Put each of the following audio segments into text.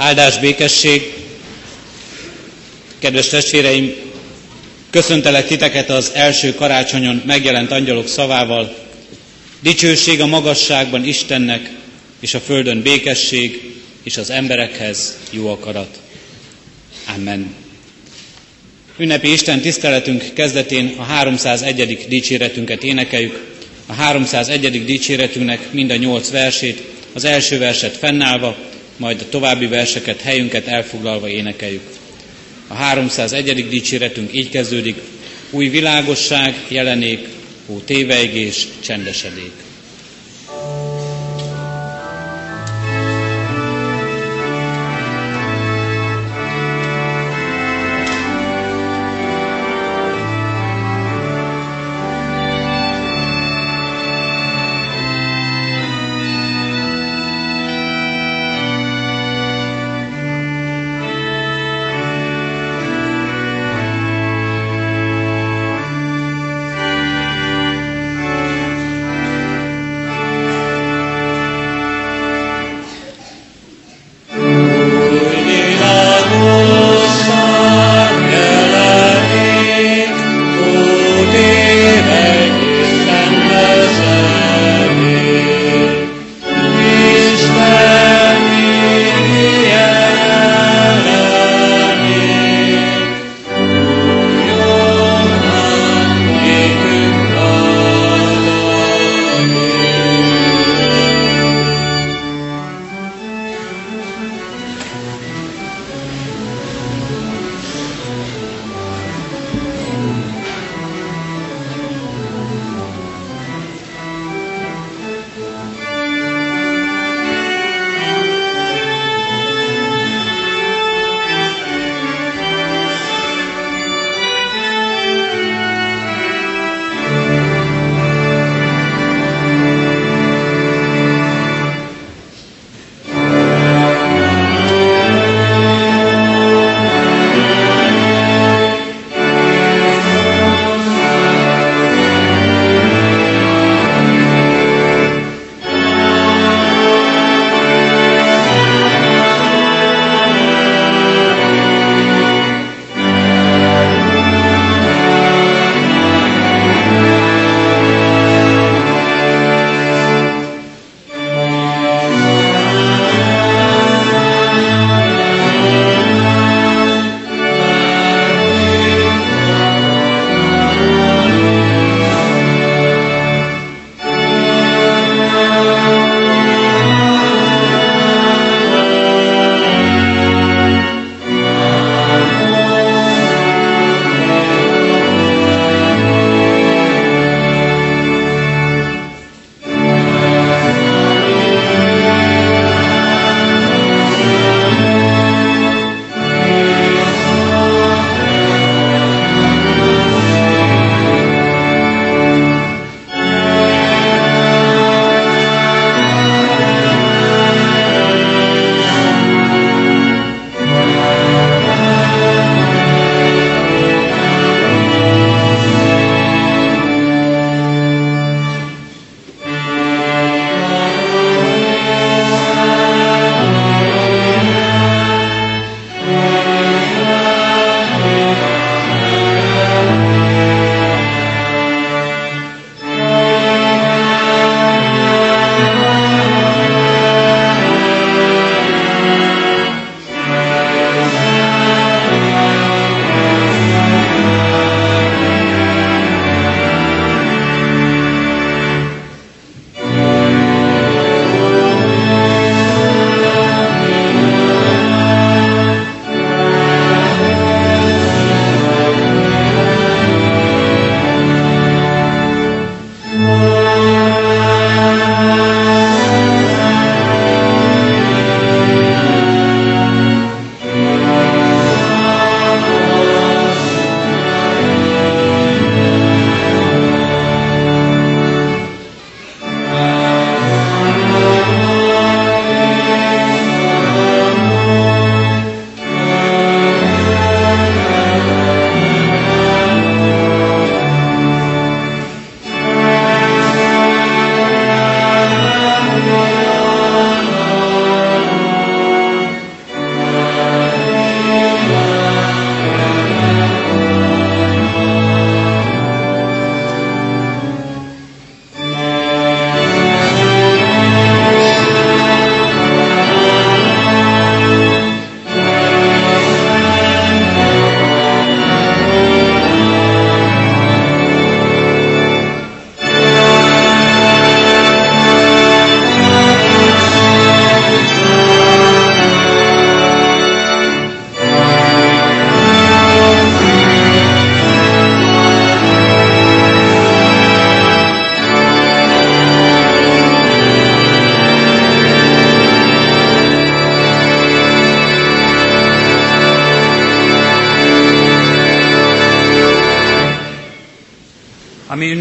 Áldás, békesség! Kedves testvéreim, köszöntelek titeket az első karácsonyon megjelent angyalok szavával. Dicsőség a magasságban Istennek, és a földön békesség, és az emberekhez jó akarat. Amen. Ünnepi Isten tiszteletünk kezdetén a 301. dicséretünket énekeljük. A 301. dicséretünknek mind a nyolc versét, az első verset fennállva, majd a további verseket helyünket elfoglalva énekeljük. A 301. dicséretünk így kezdődik, új világosság jelenék, ó téveigés, csendesedék.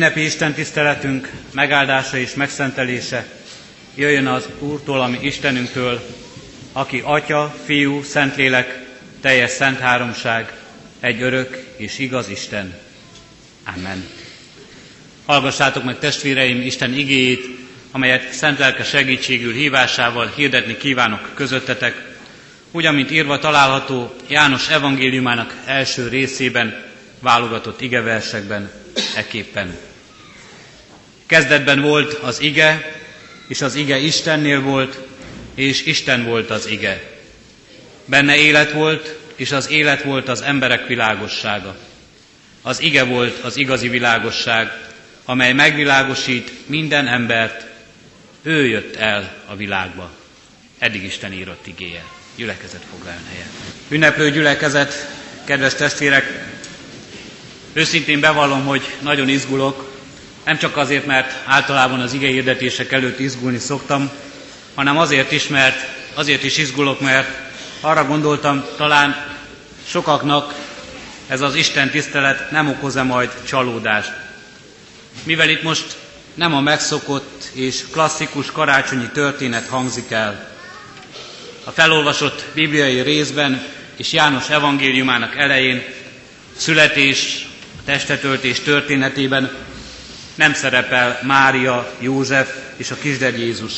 Ünnepi Isten tiszteletünk megáldása és megszentelése jöjjön az Úrtól, ami Istenünktől, aki Atya, Fiú, Szentlélek, teljes szent háromság, egy örök és igaz Isten. Amen. Hallgassátok meg testvéreim Isten igéjét, amelyet szent lelke segítségül hívásával hirdetni kívánok közöttetek, úgy, amint írva található János evangéliumának első részében, válogatott igeversekben, eképpen. Kezdetben volt az ige, és az ige Istennél volt, és Isten volt az ige. Benne élet volt, és az élet volt az emberek világossága. Az ige volt az igazi világosság, amely megvilágosít minden embert, ő jött el a világba. Eddig Isten írott igéje. Gyülekezet foglaljon helyet. Ünneplő gyülekezet, kedves testvérek, őszintén bevallom, hogy nagyon izgulok, nem csak azért, mert általában az ige hirdetések előtt izgulni szoktam, hanem azért is, mert azért is izgulok, mert arra gondoltam, talán sokaknak ez az Isten tisztelet nem okoz-e majd csalódást. Mivel itt most nem a megszokott és klasszikus karácsonyi történet hangzik el. A felolvasott bibliai részben és János evangéliumának elején születés, testetöltés történetében nem szerepel Mária, József és a kisder Jézus.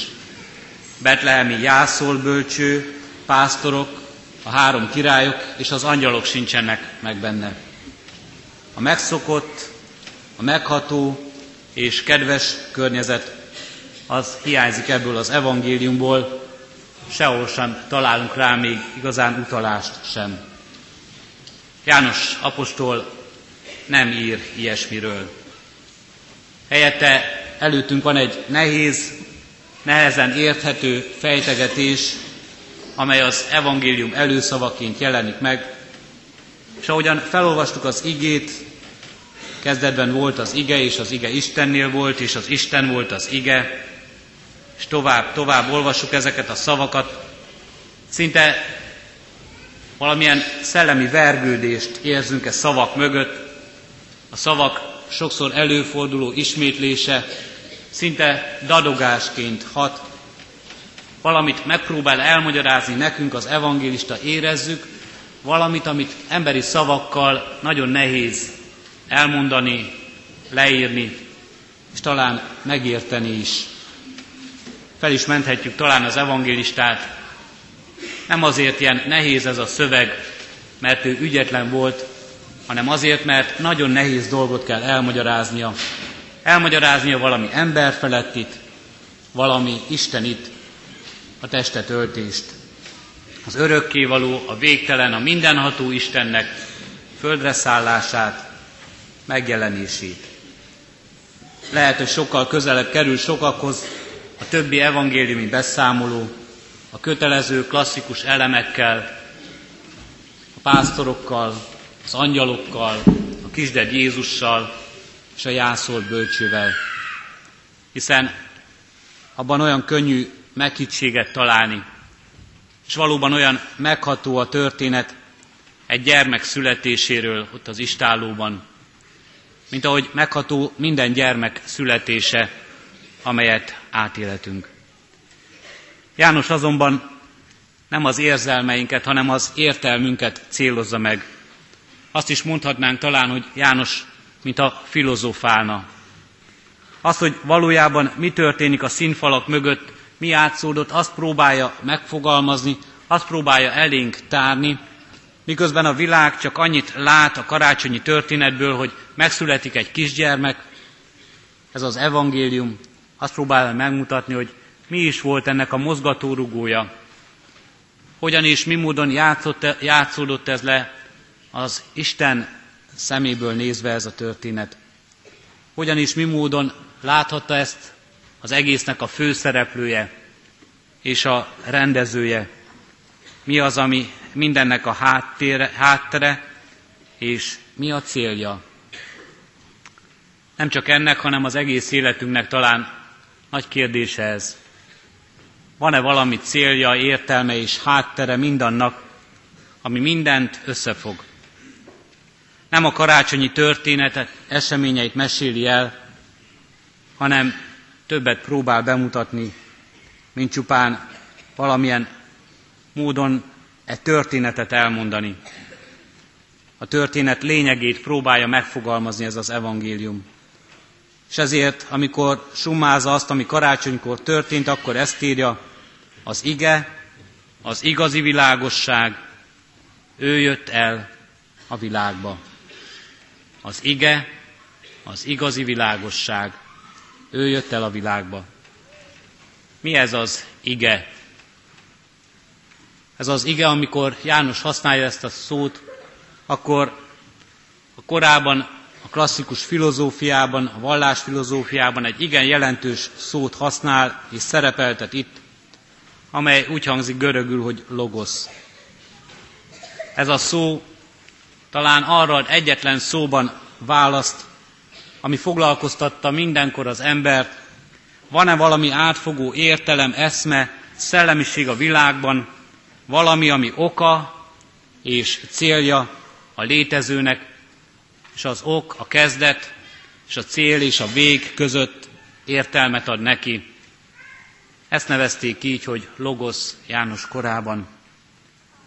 Betlehemi jászolbölcső, pásztorok, a három királyok és az angyalok sincsenek meg benne. A megszokott, a megható, és kedves környezet, az hiányzik ebből az evangéliumból, sehol sem találunk rá még igazán utalást sem. János apostol nem ír ilyesmiről. Helyette előttünk van egy nehéz, nehezen érthető fejtegetés, amely az evangélium előszavaként jelenik meg, és ahogyan felolvastuk az igét, Kezdetben volt az ige, és az ige Istennél volt, és az Isten volt az ige, és tovább, tovább olvassuk ezeket a szavakat. Szinte valamilyen szellemi vergődést érzünk e szavak mögött, a szavak sokszor előforduló ismétlése szinte dadogásként hat, valamit megpróbál elmagyarázni nekünk az evangélista, érezzük, valamit, amit emberi szavakkal nagyon nehéz elmondani, leírni, és talán megérteni is. Fel is menthetjük talán az evangélistát. Nem azért ilyen nehéz ez a szöveg, mert ő ügyetlen volt, hanem azért, mert nagyon nehéz dolgot kell elmagyaráznia. Elmagyaráznia valami emberfelettit, valami Istenit, a testet öltést. Az örökkévaló, a végtelen, a mindenható Istennek földre szállását, megjelenését. Lehet, hogy sokkal közelebb kerül sokakhoz a többi evangéliumi beszámoló, a kötelező klasszikus elemekkel, a pásztorokkal, az angyalokkal, a kisded Jézussal és a jászolt bölcsővel. Hiszen abban olyan könnyű meghittséget találni, és valóban olyan megható a történet egy gyermek születéséről ott az istállóban, mint ahogy megható minden gyermek születése, amelyet átélhetünk. János azonban nem az érzelmeinket, hanem az értelmünket célozza meg. Azt is mondhatnánk talán, hogy János, mint a filozofálna. Az, hogy valójában mi történik a színfalak mögött, mi játszódott, azt próbálja megfogalmazni, azt próbálja elénk tárni, miközben a világ csak annyit lát a karácsonyi történetből, hogy megszületik egy kisgyermek, ez az evangélium azt próbálja megmutatni, hogy mi is volt ennek a mozgatórugója, hogyan és mi módon játszott, játszódott ez le az Isten szeméből nézve ez a történet. Hogyan is mi módon láthatta ezt az egésznek a főszereplője és a rendezője. Mi az, ami mindennek a háttére, háttere, és mi a célja. Nem csak ennek, hanem az egész életünknek talán nagy kérdése ez. Van-e valami célja, értelme és háttere mindannak, ami mindent összefog? Nem a karácsonyi történetet, eseményeit meséli el, hanem többet próbál bemutatni, mint csupán valamilyen módon egy történetet elmondani. A történet lényegét próbálja megfogalmazni ez az evangélium. És ezért, amikor summázza azt, ami karácsonykor történt, akkor ezt írja, az ige, az igazi világosság, ő jött el a világba. Az ige, az igazi világosság, ő jött el a világba. Mi ez az ige? Ez az ige, amikor János használja ezt a szót, akkor a korában, a klasszikus filozófiában, a vallás filozófiában egy igen jelentős szót használ és szerepeltet itt, amely úgy hangzik görögül, hogy logosz. Ez a szó talán arra egyetlen szóban választ, ami foglalkoztatta mindenkor az embert, van-e valami átfogó értelem, eszme, szellemiség a világban, valami, ami oka és célja a létezőnek, és az ok, a kezdet, és a cél és a vég között értelmet ad neki. Ezt nevezték így, hogy Logos János korában.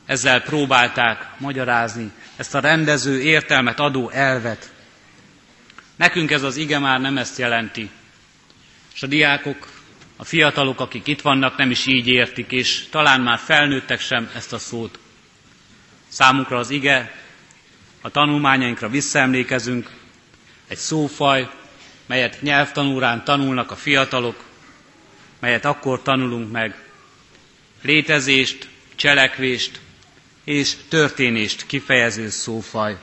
Ezzel próbálták magyarázni ezt a rendező értelmet adó elvet. Nekünk ez az ige már nem ezt jelenti. És a diákok, a fiatalok, akik itt vannak, nem is így értik, és talán már felnőttek sem ezt a szót. Számukra az ige, a tanulmányainkra visszaemlékezünk, egy szófaj, melyet nyelvtanúrán tanulnak a fiatalok, melyet akkor tanulunk meg. Létezést, cselekvést és történést kifejező szófaj.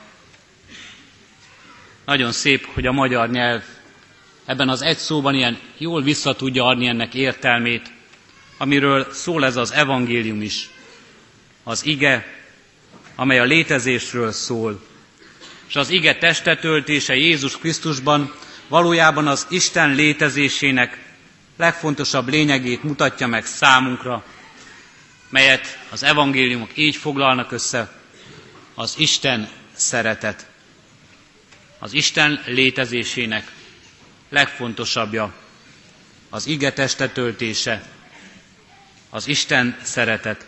Nagyon szép, hogy a magyar nyelv ebben az egy szóban ilyen jól vissza tudja adni ennek értelmét, amiről szól ez az evangélium is. Az ige, amely a létezésről szól. És az ige testetöltése Jézus Krisztusban valójában az Isten létezésének legfontosabb lényegét mutatja meg számunkra, melyet az evangéliumok így foglalnak össze, az Isten szeretet. Az Isten létezésének legfontosabbja az ige testetöltése, az Isten szeretet,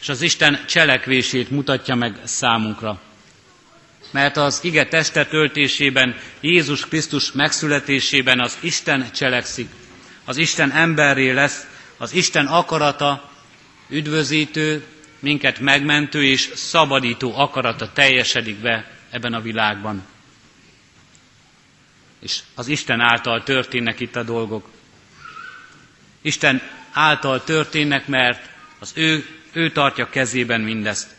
és az Isten cselekvését mutatja meg számunkra. Mert az ige testetöltésében, Jézus Krisztus megszületésében az Isten cselekszik, az Isten emberré lesz, az Isten akarata, üdvözítő, minket megmentő és szabadító akarata teljesedik be ebben a világban és az Isten által történnek itt a dolgok. Isten által történnek, mert az ő, ő tartja kezében mindezt.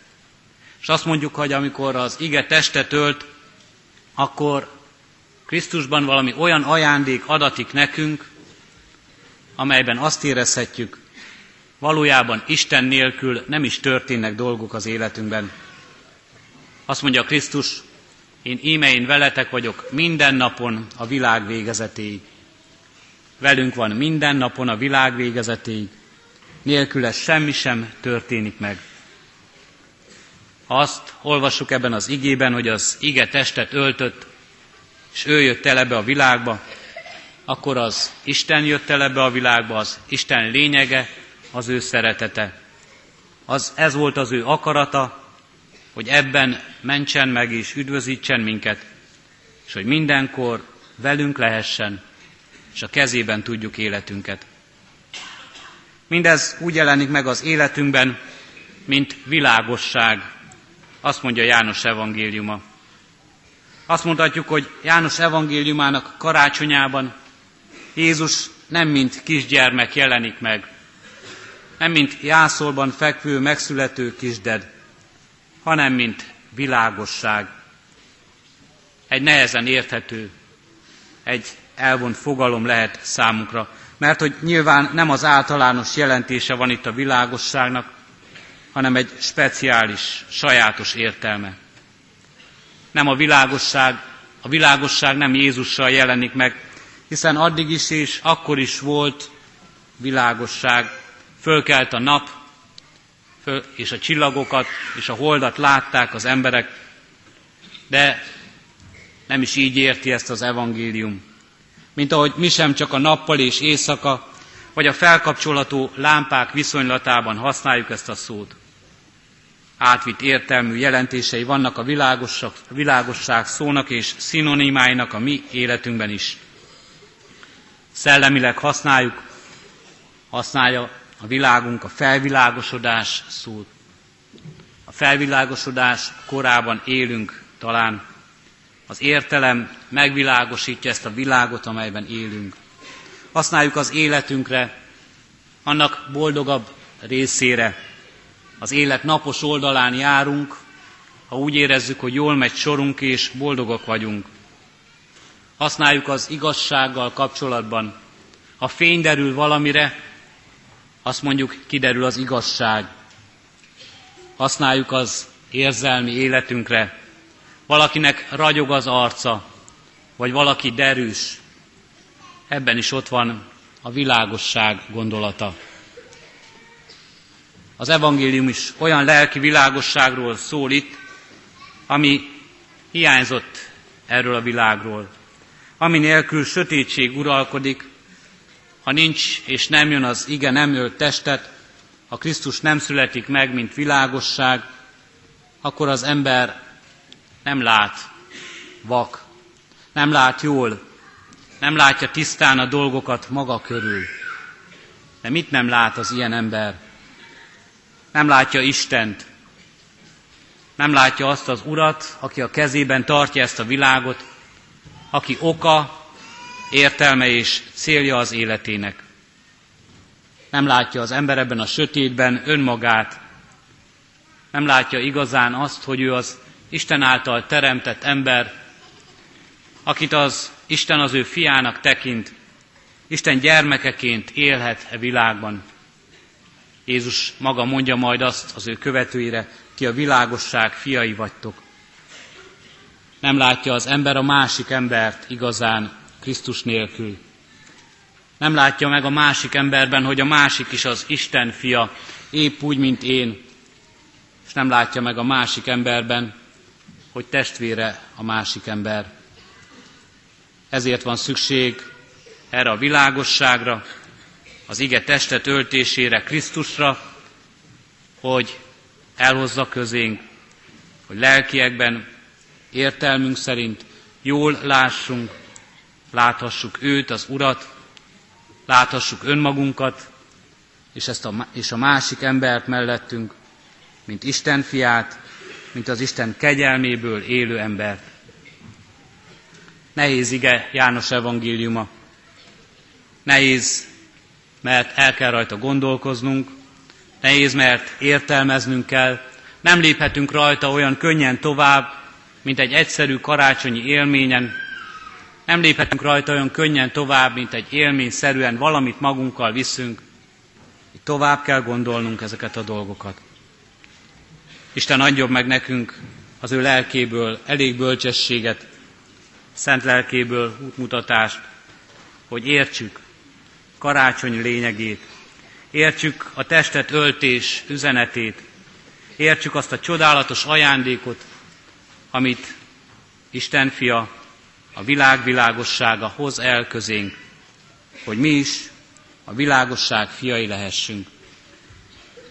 És azt mondjuk, hogy amikor az ige testet ölt, akkor Krisztusban valami olyan ajándék adatik nekünk, amelyben azt érezhetjük, valójában Isten nélkül nem is történnek dolgok az életünkben. Azt mondja Krisztus, én íme én veletek vagyok minden napon a világ végezetéig. Velünk van minden napon a világ végezetéig. Nélküle semmi sem történik meg. Azt olvassuk ebben az igében, hogy az ige testet öltött, és ő jött el ebbe a világba, akkor az Isten jött el ebbe a világba, az Isten lényege, az ő szeretete. Az, ez volt az ő akarata, hogy ebben mentsen meg és üdvözítsen minket, és hogy mindenkor velünk lehessen, és a kezében tudjuk életünket. Mindez úgy jelenik meg az életünkben, mint világosság, azt mondja János evangéliuma. Azt mondhatjuk, hogy János evangéliumának karácsonyában Jézus nem mint kisgyermek jelenik meg, nem mint jászolban fekvő, megszülető kisded, hanem mint világosság. Egy nehezen érthető, egy elvont fogalom lehet számunkra, mert hogy nyilván nem az általános jelentése van itt a világosságnak, hanem egy speciális, sajátos értelme. Nem a világosság, a világosság nem Jézussal jelenik meg, hiszen addig is és akkor is volt világosság. Fölkelt a nap, föl, és a csillagokat és a holdat látták az emberek, de nem is így érti ezt az evangélium. Mint ahogy mi sem csak a nappal és éjszaka, vagy a felkapcsolatú lámpák viszonylatában használjuk ezt a szót. Átvitt értelmű jelentései vannak a világosság szónak és szinonimáinak a mi életünkben is. Szellemileg használjuk, használja a világunk a felvilágosodás szót. A felvilágosodás korában élünk talán. Az értelem megvilágosítja ezt a világot, amelyben élünk. Használjuk az életünkre, annak boldogabb részére. Az élet napos oldalán járunk, ha úgy érezzük, hogy jól megy sorunk és boldogok vagyunk. Használjuk az igazsággal kapcsolatban. Ha fény derül valamire, azt mondjuk kiderül az igazság. Használjuk az érzelmi életünkre. Valakinek ragyog az arca, vagy valaki derűs. Ebben is ott van a világosság gondolata. Az evangélium is olyan lelki világosságról szól itt, ami hiányzott erről a világról. Ami nélkül sötétség uralkodik, ha nincs és nem jön az ige nem ölt testet, ha Krisztus nem születik meg, mint világosság, akkor az ember nem lát, vak, nem lát jól, nem látja tisztán a dolgokat maga körül. De mit nem lát az ilyen ember? Nem látja Istent, nem látja azt az Urat, aki a kezében tartja ezt a világot, aki oka, értelme és célja az életének. Nem látja az ember ebben a sötétben önmagát, nem látja igazán azt, hogy ő az Isten által teremtett ember, akit az Isten az ő fiának tekint, Isten gyermekeként élhet e világban. Jézus maga mondja majd azt az ő követőire, ki a világosság fiai vagytok. Nem látja az ember a másik embert igazán, Krisztus nélkül. Nem látja meg a másik emberben, hogy a másik is az Isten fia, épp úgy, mint én, és nem látja meg a másik emberben, hogy testvére a másik ember. Ezért van szükség erre a világosságra, az ige testet öltésére, Krisztusra, hogy elhozza közénk, hogy lelkiekben, értelmünk szerint jól lássunk, láthassuk őt, az Urat, láthassuk önmagunkat, és, ezt a, és a másik embert mellettünk, mint Isten fiát, mint az Isten kegyelméből élő embert. Nehéz ige János evangéliuma. Nehéz, mert el kell rajta gondolkoznunk, nehéz, mert értelmeznünk kell, nem léphetünk rajta olyan könnyen tovább, mint egy egyszerű karácsonyi élményen, nem léphetünk rajta olyan könnyen tovább, mint egy élményszerűen valamit magunkkal viszünk. Tovább kell gondolnunk ezeket a dolgokat. Isten adjon meg nekünk az ő lelkéből elég bölcsességet, szent lelkéből útmutatást, hogy értsük karácsony lényegét, értsük a testet öltés üzenetét, értsük azt a csodálatos ajándékot, amit Isten fia a világ világossága hoz el közénk, hogy mi is a világosság fiai lehessünk.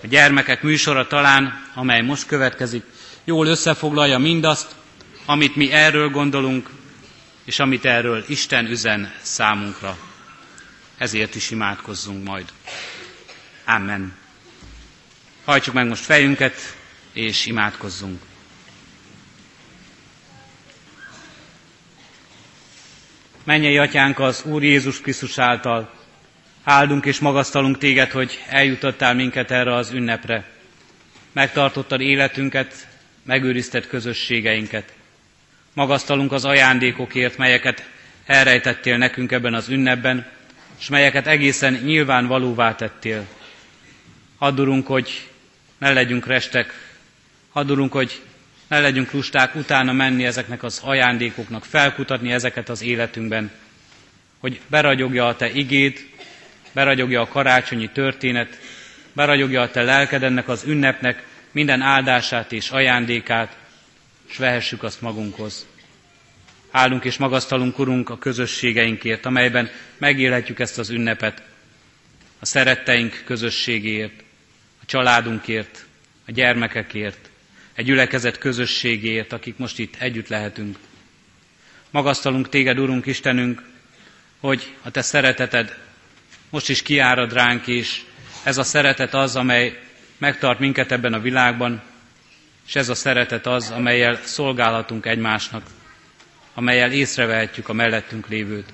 A gyermekek műsora talán, amely most következik, jól összefoglalja mindazt, amit mi erről gondolunk, és amit erről Isten üzen számunkra. Ezért is imádkozzunk majd. Amen. Hajtsuk meg most fejünket, és imádkozzunk. Mennyei atyánk az Úr Jézus Krisztus által, áldunk és magasztalunk téged, hogy eljutattál minket erre az ünnepre. Megtartottad életünket, megőrizted közösségeinket. Magasztalunk az ajándékokért, melyeket elrejtettél nekünk ebben az ünnepben, és melyeket egészen nyilvánvalóvá tettél. Addurunk, hogy ne legyünk restek, addurunk, hogy ne legyünk lusták utána menni ezeknek az ajándékoknak, felkutatni ezeket az életünkben, hogy beragyogja a Te igéd, beragyogja a karácsonyi történet, beragyogja a Te lelked ennek az ünnepnek minden áldását és ajándékát, és vehessük azt magunkhoz. Állunk és magasztalunk, Urunk, a közösségeinkért, amelyben megélhetjük ezt az ünnepet, a szeretteink közösségéért, a családunkért, a gyermekekért, egy gyülekezet közösségéért, akik most itt együtt lehetünk. Magasztalunk téged, Urunk Istenünk, hogy a te szereteted most is kiárad ránk, és ez a szeretet az, amely megtart minket ebben a világban, és ez a szeretet az, amelyel szolgálhatunk egymásnak, amelyel észrevehetjük a mellettünk lévőt.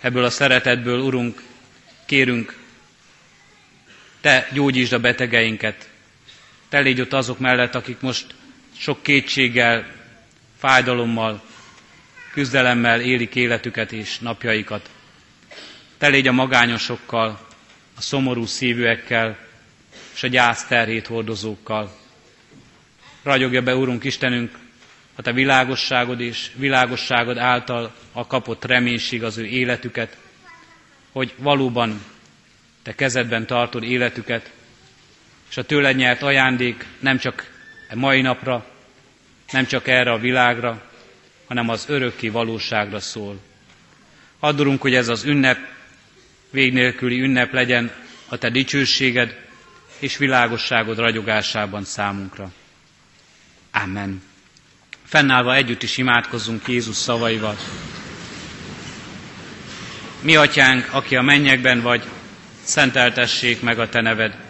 Ebből a szeretetből, Urunk, kérünk, Te gyógyítsd a betegeinket, Te légy ott azok mellett, akik most sok kétséggel, fájdalommal, küzdelemmel élik életüket és napjaikat. Te légy a magányosokkal, a szomorú szívűekkel és a gyász terhét hordozókkal. Ragyogja be, Úrunk Istenünk, a Te világosságod és világosságod által a kapott reménység az ő életüket, hogy valóban Te kezedben tartod életüket, és a tőled nyert ajándék nem csak a mai napra, nem csak erre a világra, hanem az örökké valóságra szól. Addurunk, hogy ez az ünnep vég nélküli ünnep legyen a Te dicsőséged és világosságod ragyogásában számunkra. Amen. Fennállva együtt is imádkozzunk Jézus szavaival. Mi atyánk, aki a mennyekben vagy, szenteltessék meg a te neved.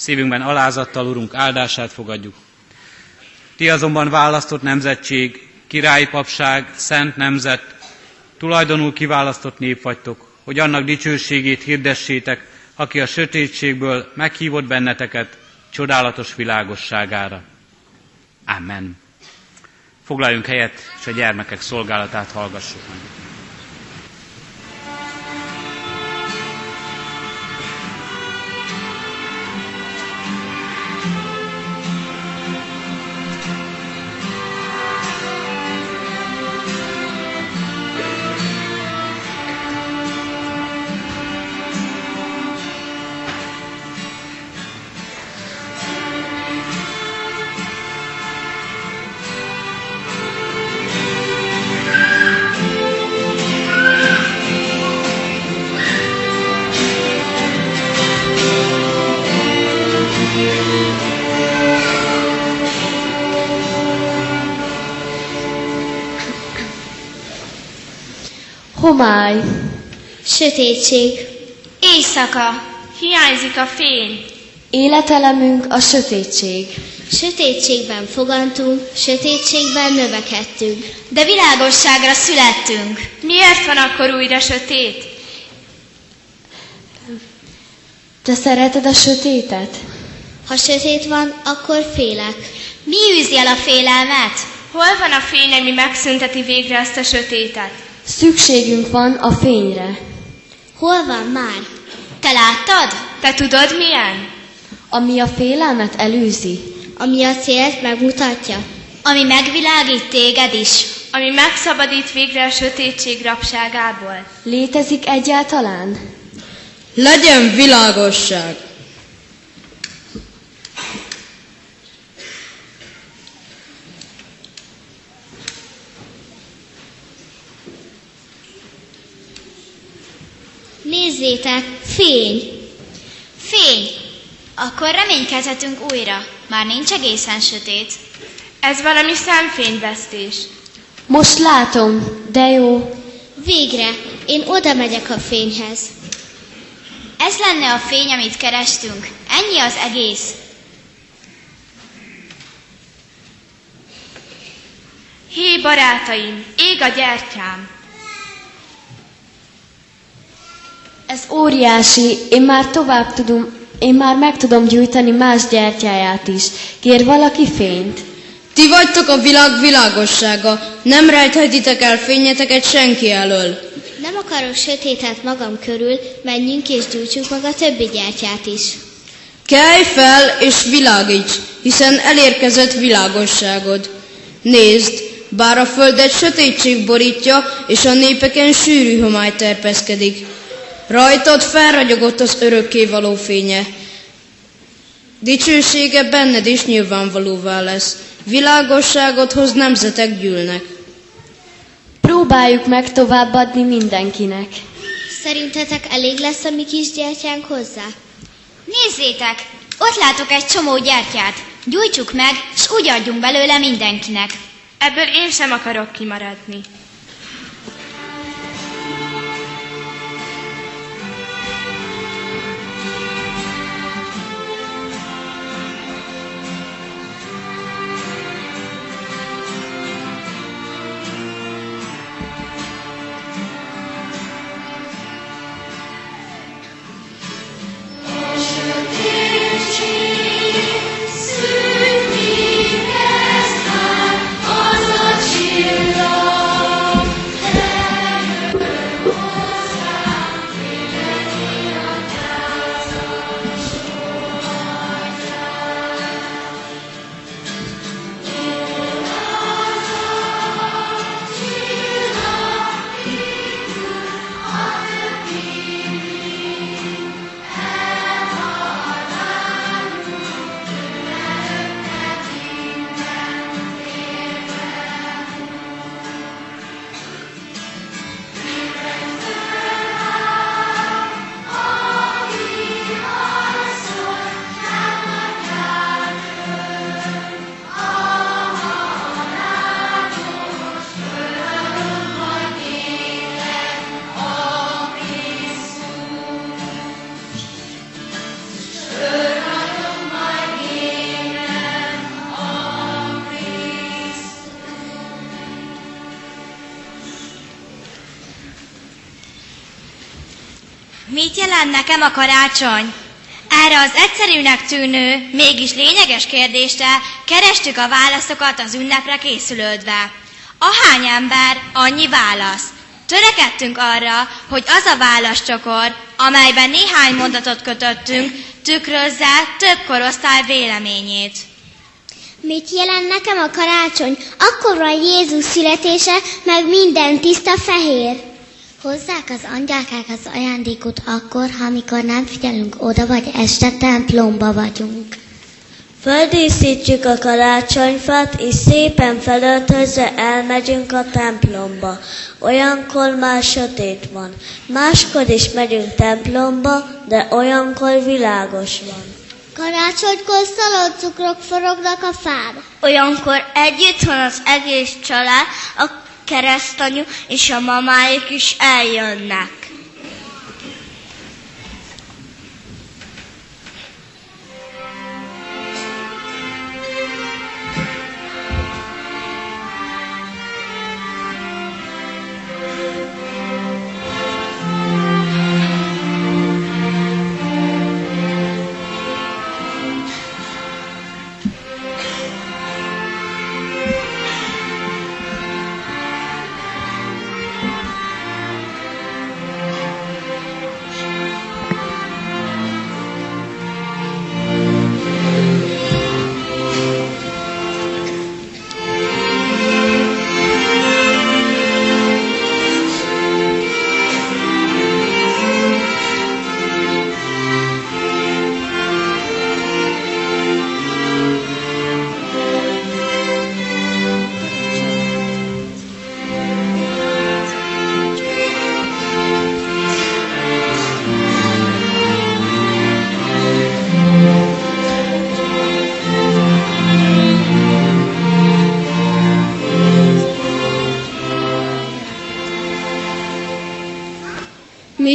Szívünkben alázattal, Urunk, áldását fogadjuk. Ti azonban választott nemzetség, királyi papság, szent nemzet, tulajdonul kiválasztott nép vagytok, hogy annak dicsőségét hirdessétek, aki a sötétségből meghívott benneteket csodálatos világosságára. Amen. Foglaljunk helyet, és a gyermekek szolgálatát hallgassuk meg. Homály. Sötétség. Éjszaka. Hiányzik a fény. Életelemünk a sötétség. Sötétségben fogantunk, sötétségben növekedtünk. De világosságra születtünk. Miért van akkor újra sötét? Te szereted a sötétet? Ha sötét van, akkor félek. Mi űzi el a félelmet? Hol van a fény, ami megszünteti végre ezt a sötétet? Szükségünk van a fényre. Hol van már? Te láttad? Te tudod milyen? Ami a félelmet előzi. Ami a célt megmutatja. Ami megvilágít téged is. Ami megszabadít végre a sötétség rabságából. Létezik egyáltalán? Legyen világosság! Nézzétek, fény! Fény! Akkor reménykedhetünk újra. Már nincs egészen sötét. Ez valami szemfényvesztés. Most látom, de jó. Végre, én oda megyek a fényhez. Ez lenne a fény, amit kerestünk. Ennyi az egész. Hé, barátaim, ég a gyertyám! Ez óriási, én már tovább tudom, én már meg tudom gyújtani más gyertyáját is. Kér valaki fényt? Ti vagytok a világ világossága, nem rejthetitek el fényeteket senki elől. Nem akarok sötétet magam körül, menjünk és gyújtsuk meg a többi gyertyát is. Kelj fel és világíts, hiszen elérkezett világosságod. Nézd, bár a földet sötétség borítja, és a népeken sűrű homály terpeszkedik. Rajtad felragyogott az örökkévaló fénye. Dicsősége benned is nyilvánvalóvá lesz. Világosságodhoz nemzetek gyűlnek. Próbáljuk meg továbbadni mindenkinek. Szerintetek elég lesz a mi kis gyertyánk hozzá? Nézzétek, ott látok egy csomó gyertyát. Gyújtsuk meg, s úgy adjunk belőle mindenkinek. Ebből én sem akarok kimaradni. Mit jelent nekem a karácsony? Erre az egyszerűnek tűnő, mégis lényeges kérdésre kerestük a válaszokat az ünnepre készülődve. Ahány ember, annyi válasz. Törekedtünk arra, hogy az a válaszcsokor, amelyben néhány mondatot kötöttünk, tükrözze több korosztály véleményét. Mit jelent nekem a karácsony? Akkor van Jézus születése, meg minden tiszta fehér. Hozzák az angyalkák az ajándékot akkor, ha amikor nem figyelünk oda, vagy este templomba vagyunk. Földíszítjük a karácsonyfát, és szépen felöltözve elmegyünk a templomba. Olyankor már sötét van. Máskor is megyünk templomba, de olyankor világos van. Karácsonykor szaloncukrok forognak a fán. Olyankor együtt van az egész család, a keresztanyu és a mamáik is eljönnek.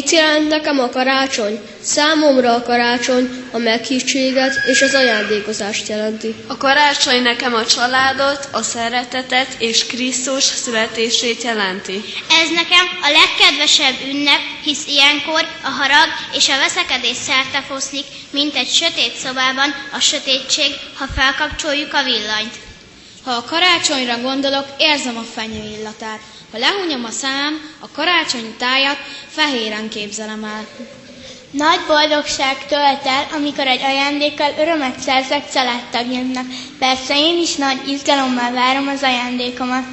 Mit jelent nekem a karácsony? Számomra a karácsony a meghívtséget és az ajándékozást jelenti. A karácsony nekem a családot, a szeretetet és Krisztus születését jelenti. Ez nekem a legkedvesebb ünnep, hisz ilyenkor a harag és a veszekedés szertefoszik, mint egy sötét szobában a sötétség, ha felkapcsoljuk a villanyt. Ha a karácsonyra gondolok, érzem a fenyő illatát. Ha lehúnyom a szám, a karácsonyi tájat fehéren képzelem el. Nagy boldogság tölt el, amikor egy ajándékkal örömet szerzek családtagjaimnak. Persze én is nagy izgalommal várom az ajándékomat.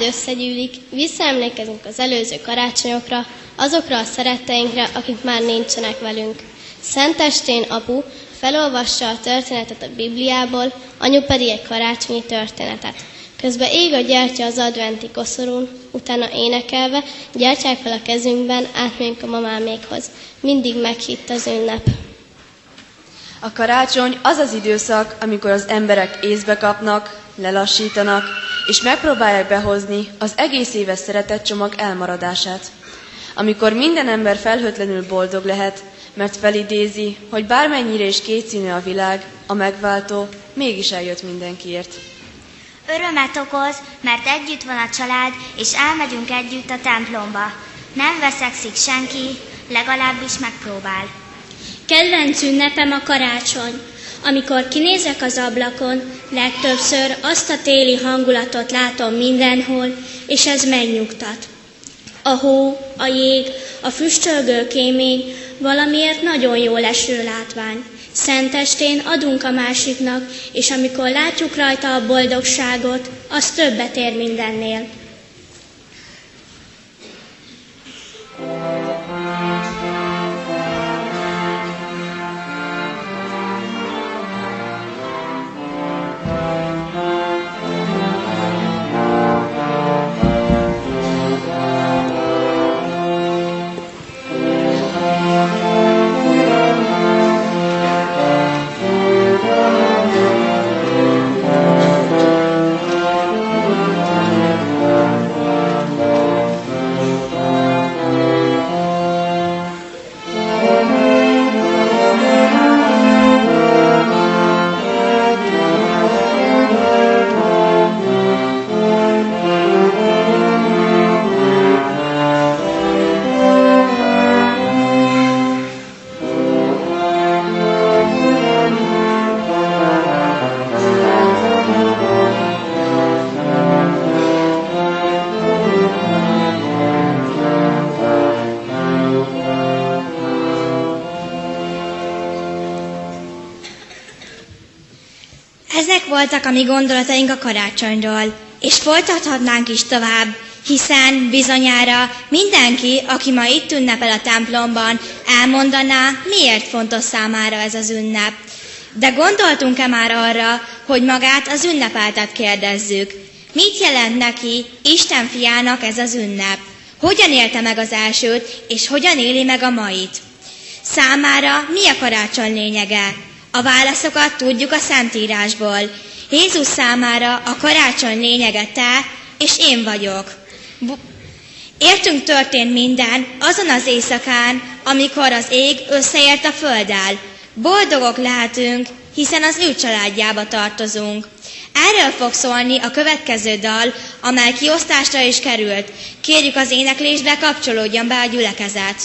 Család összegyűlik, visszaemlékezünk az előző karácsonyokra, azokra a szeretteinkre, akik már nincsenek velünk. Szentestén apu felolvassa a történetet a Bibliából, anyu pedig egy karácsonyi történetet. Közben ég a gyertya az adventi koszorún, utána énekelve, gyertyák fel a kezünkben, átmegyünk a mamámékhoz. Mindig meghitt az ünnep. A karácsony az az időszak, amikor az emberek észbe kapnak, lelassítanak, és megpróbálják behozni az egész éves szeretetcsomag elmaradását. Amikor minden ember felhőtlenül boldog lehet, mert felidézi, hogy bármennyire is kétszínű a világ, a megváltó mégis eljött mindenkiért. Örömet okoz, mert együtt van a család, és elmegyünk együtt a templomba. Nem veszekszik senki, legalábbis megpróbál. Kedvenc ünnepem a karácsony. Amikor kinézek az ablakon, legtöbbször azt a téli hangulatot látom mindenhol, és ez megnyugtat. A hó, a jég, a füstölgő kémény valamiért nagyon jó leső látvány. Szentestén adunk a másiknak, és amikor látjuk rajta a boldogságot, az többet ér mindennél. Ezek voltak a mi gondolataink a karácsonyról, és folytathatnánk is tovább, hiszen bizonyára mindenki, aki ma itt ünnepel a templomban, elmondaná, miért fontos számára ez az ünnep. De gondoltunk-e már arra, hogy magát az ünnepeltet kérdezzük? Mit jelent neki, Isten fiának ez az ünnep? Hogyan élte meg az elsőt, és hogyan éli meg a mait? Számára mi a karácsony lényege? A válaszokat tudjuk a Szentírásból. Jézus számára a karácsony lényege te és én vagyok. Bu- Értünk történt minden azon az éjszakán, amikor az ég összeért a földdel. Boldogok lehetünk, hiszen az ő családjába tartozunk. Erről fog szólni a következő dal, amely kiosztásra is került. Kérjük az éneklésbe kapcsolódjon be a gyülekezet.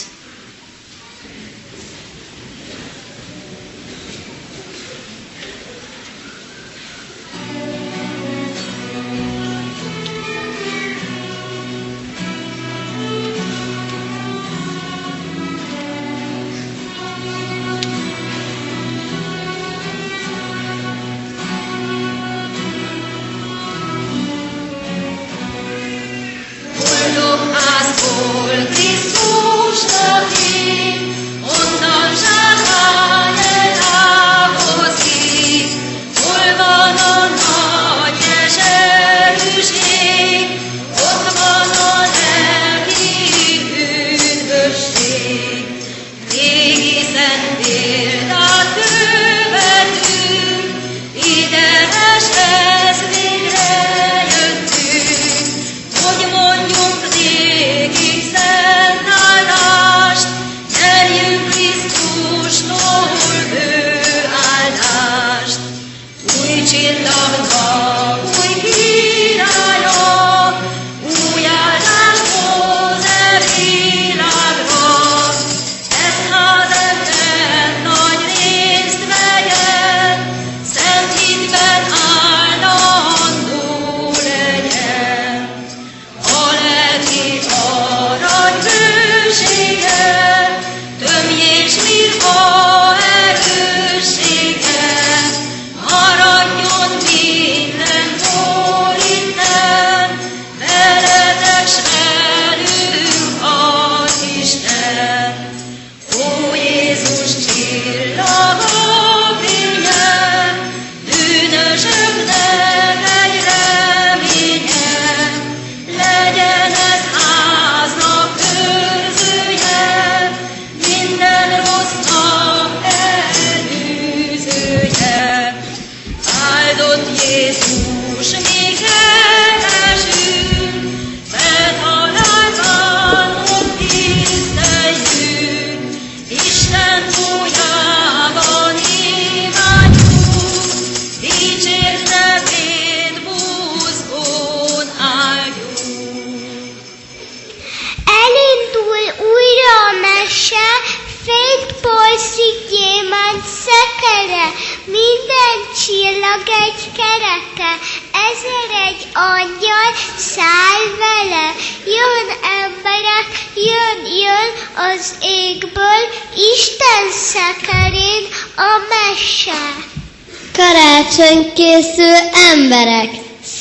Karácsony készül emberek,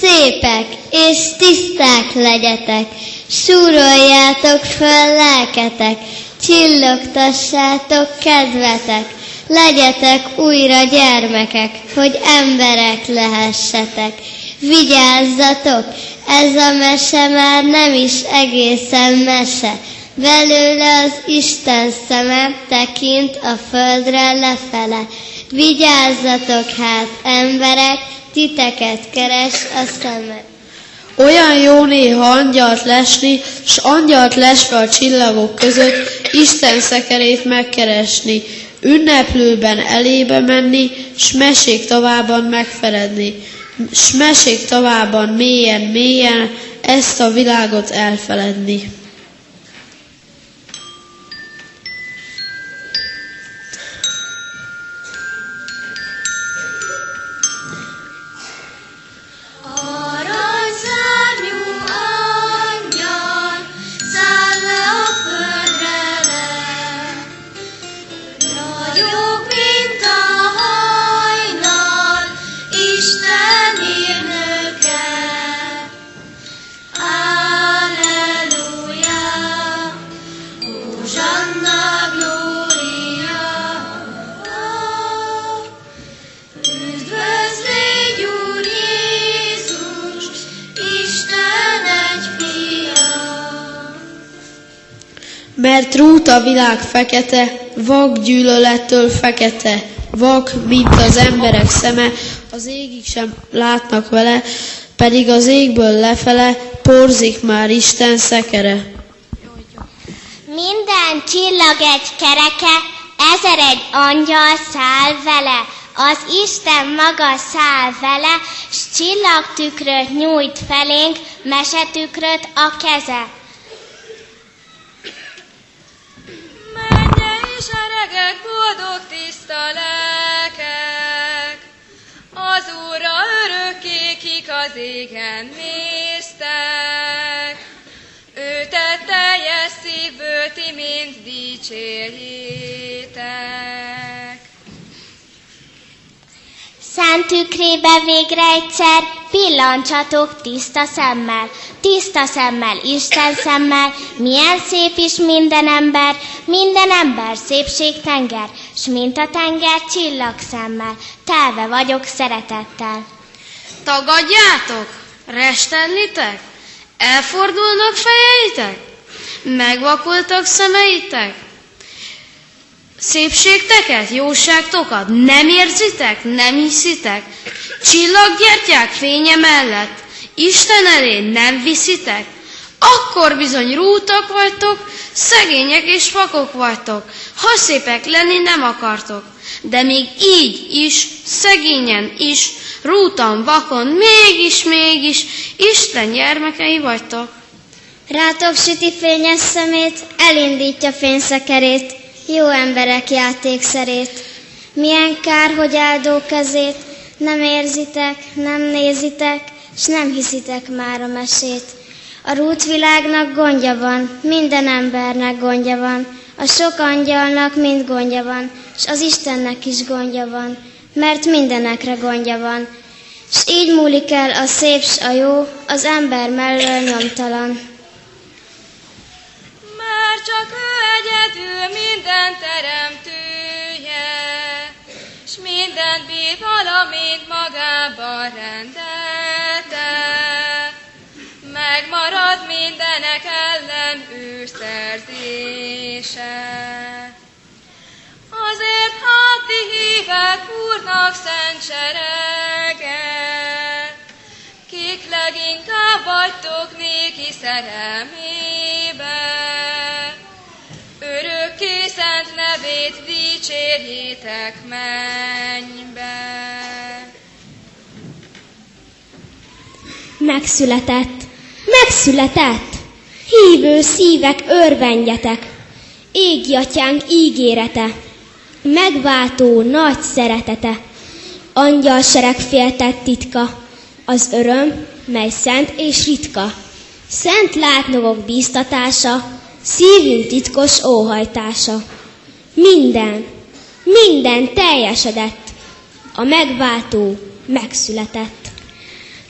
szépek és tiszták legyetek, súroljátok föl lelketek, csillogtassátok kedvetek, legyetek újra gyermekek, hogy emberek lehessetek. Vigyázzatok, ez a mese már nem is egészen mese, belőle az Isten szeme tekint a földre lefele. Vigyázzatok hát, emberek, titeket keres a szemet. Olyan jó néha angyalt lesni, s angyalt lesve a csillagok között Isten szekerét megkeresni, ünneplőben elébe menni, s mesék továbban megfeledni, s mesék továbban mélyen-mélyen ezt a világot elfeledni. A világ fekete, vak gyűlölettől fekete, vak, mint az emberek szeme, az égig sem látnak vele, pedig az égből lefele porzik már Isten szekere. Minden csillag egy kereke, ezer egy angyal száll vele, az Isten maga száll vele, s csillagtükröt nyújt felénk, mesetükröt a keze. Seregek, boldog tiszta lelkek, az Úrra örökké, kik az égen néztek. Ő tett teljes szívből, ti mind dicsérjétek. Szent Isten tükrébe végre egyszer Pillancsatok tiszta szemmel, tiszta szemmel, Isten szemmel, milyen szép is minden ember, minden ember szépség tenger, s mint a tenger csillag szemmel, telve vagyok szeretettel. Tagadjátok? Restenlitek? Elfordulnak fejeitek? Megvakultak szemeitek? Szépségteket, jóságtokat nem érzitek, nem hiszitek? Csillaggyertyák fénye mellett Isten elé nem viszitek? Akkor bizony rútak vagytok, szegények és vakok vagytok, ha szépek lenni nem akartok. De még így is, szegényen is, rútan, vakon, mégis, mégis, Isten gyermekei vagytok. Rátok süti fényes szemét, elindítja fényszekerét, jó emberek játékszerét. Milyen kár, hogy áldó kezét, nem érzitek, nem nézitek, s nem hiszitek már a mesét. A rútvilágnak gondja van, minden embernek gondja van, a sok angyalnak mind gondja van, s az Istennek is gondja van, mert mindenekre gondja van. S így múlik el a szép s a jó, az ember mellől nyomtalan. Már csak ő egyedül minden teremtője, s minden bír valamint magában rendelte. Megmarad mindenek ellen ő szerzése. Azért hát ti hívek Úrnak szent serege, kik leginkább vagytok néki szerelmébe. Dicsérjétek mennybe. Megszületett, megszületett! Hívő szívek örvendjetek! Égi atyánk ígérete, megváltó nagy szeretete, angyal sereg féltett titka, az öröm, mely szent és ritka, szent látnogok bíztatása, szívünk titkos óhajtása. Minden, minden teljesedett, a megváltó megszületett.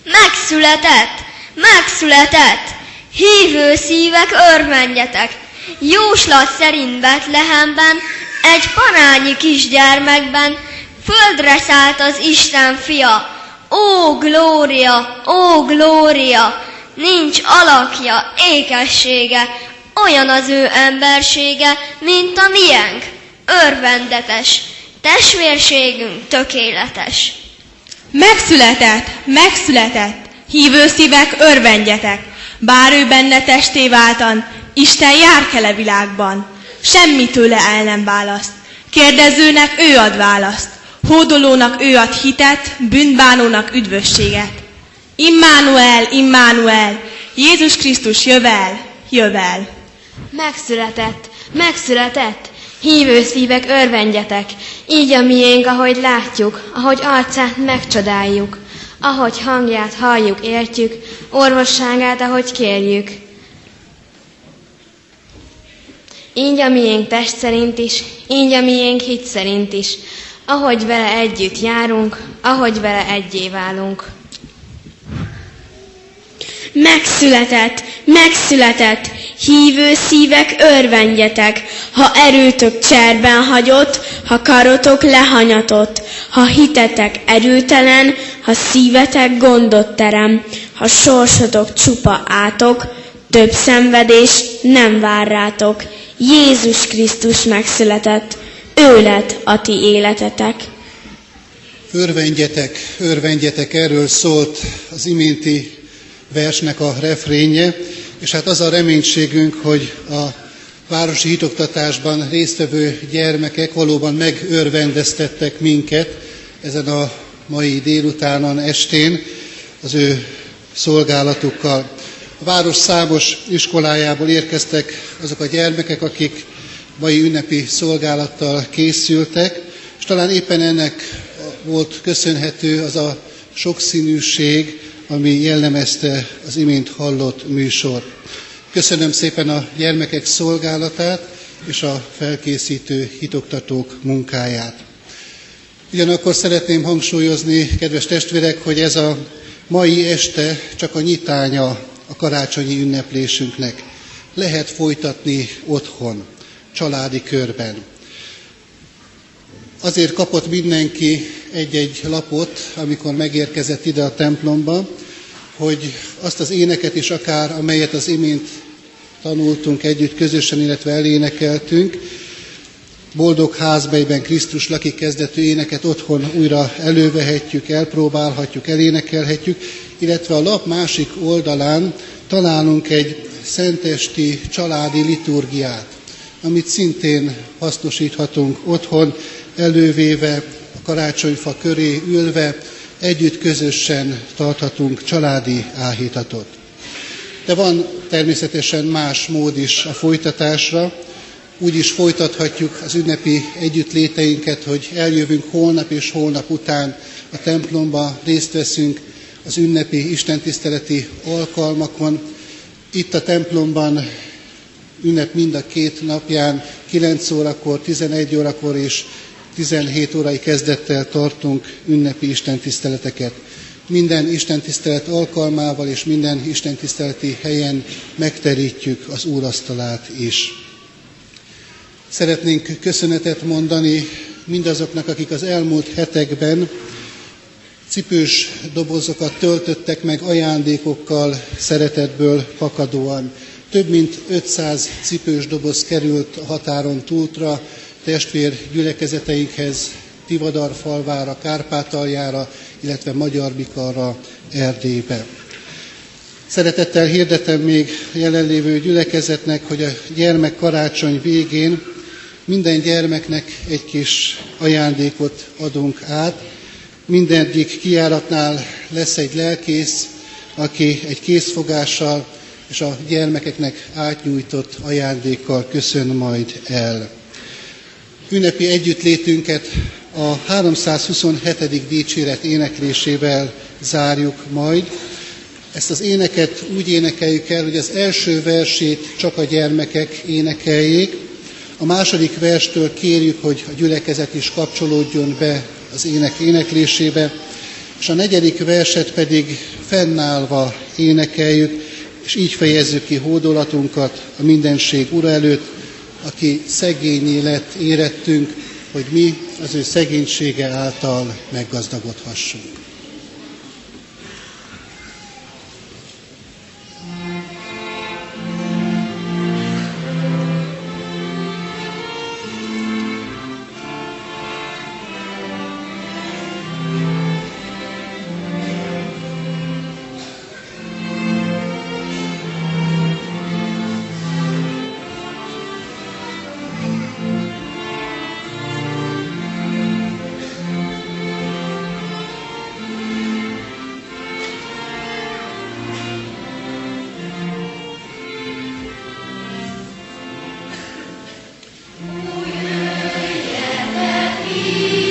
Megszületett, megszületett, hívő szívek örvendjetek, jóslat szerint Betlehemben, egy parányi kisgyermekben földre szállt az Isten fia. Ó, glória, ó, glória, nincs alakja, ékessége, olyan az ő embersége, mint a miénk, örvendetes, testvérségünk tökéletes. Megszületett, megszületett, hívő szívek örvendjetek, bár ő benne testé váltan, Isten jár-kele világban, semmi tőle el nem választ. Kérdezőnek ő ad választ, hódolónak ő ad hitet, bűnbánónak üdvösséget. Immanuel, Immanuel, Jézus Krisztus jövel, jövel. Megszületett, megszületett, hívő szívek örvendjetek, így a miénk, ahogy látjuk, ahogy arcát megcsodáljuk, ahogy hangját halljuk, értjük, orvosságát, ahogy kérjük. Így a miénk test szerint is, így a miénk hit szerint is, ahogy vele együtt járunk, ahogy vele egyé válunk. Megszületett, megszületett, hívő szívek örvendjetek, ha erőtök cserben hagyott, ha karotok lehanyatott, ha hitetek erőtelen, ha szívetek gondot terem, ha sorsotok csupa átok, több szenvedés nem vár rátok. Jézus Krisztus megszületett, ő lett a ti életetek. Örvendjetek, örvendjetek, erről szólt az iménti versnek a refrénje, és hát az a reménységünk, hogy a városi hitoktatásban résztvevő gyermekek valóban megörvendeztettek minket ezen a mai délutánon, estén az ő szolgálatukkal. A város számos iskolájából érkeztek azok a gyermekek, akik mai ünnepi szolgálattal készültek, és talán éppen ennek volt köszönhető az a sokszínűség, ami jellemezte az imént hallott műsor. Köszönöm szépen a gyermekek szolgálatát és a felkészítő hitoktatók munkáját. Ugyanakkor szeretném hangsúlyozni, kedves testvérek, hogy ez a mai este csak a nyitánya a karácsonyi ünneplésünknek. Lehet folytatni otthon, családi körben. Azért kapott mindenki egy-egy lapot, amikor megérkezett ide a templomba, hogy azt az éneket is akár, amelyet az imént tanultunk együtt közösen, illetve elénekeltünk, boldog házbejben Krisztus lakik kezdetű éneket otthon újra elővehetjük, elpróbálhatjuk, elénekelhetjük, illetve a lap másik oldalán találunk egy szentesti családi liturgiát, amit szintén hasznosíthatunk otthon, elővéve, a karácsonyfa köré ülve, együtt közösen tarthatunk családi áhítatot. De van természetesen más mód is a folytatásra, úgy is folytathatjuk az ünnepi együttléteinket, hogy eljövünk holnap és holnap után a templomba, részt veszünk az ünnepi istentiszteleti alkalmakon. Itt a templomban ünnep mind a két napján, 9 órakor, 11 órakor és 17 órai kezdettel tartunk ünnepi istentiszteleteket. Minden istentisztelet alkalmával és minden istentiszteleti helyen megterítjük az úrasztalát is. Szeretnénk köszönetet mondani mindazoknak, akik az elmúlt hetekben cipős dobozokat töltöttek meg ajándékokkal, szeretetből fakadóan. Több mint 500 cipős doboz került a határon túltra, testvér gyülekezeteinkhez, Tivadar falvára, Kárpátaljára, illetve Magyar Bikarra, Erdélybe. Szeretettel hirdetem még a jelenlévő gyülekezetnek, hogy a gyermek karácsony végén minden gyermeknek egy kis ajándékot adunk át. Mindegyik kiáratnál lesz egy lelkész, aki egy készfogással és a gyermekeknek átnyújtott ajándékkal köszön majd el. Ünnepi együttlétünket a 327. dicséret éneklésével zárjuk majd. Ezt az éneket úgy énekeljük el, hogy az első versét csak a gyermekek énekeljék, a második verstől kérjük, hogy a gyülekezet is kapcsolódjon be az ének éneklésébe, és a negyedik verset pedig fennállva énekeljük, és így fejezzük ki hódolatunkat a mindenség Ura előtt, aki szegényé lett, érettünk, hogy mi az ő szegénysége által meggazdagodhassunk. You.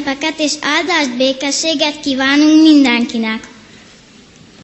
Ünnepeket és áldást békességet kívánunk mindenkinek.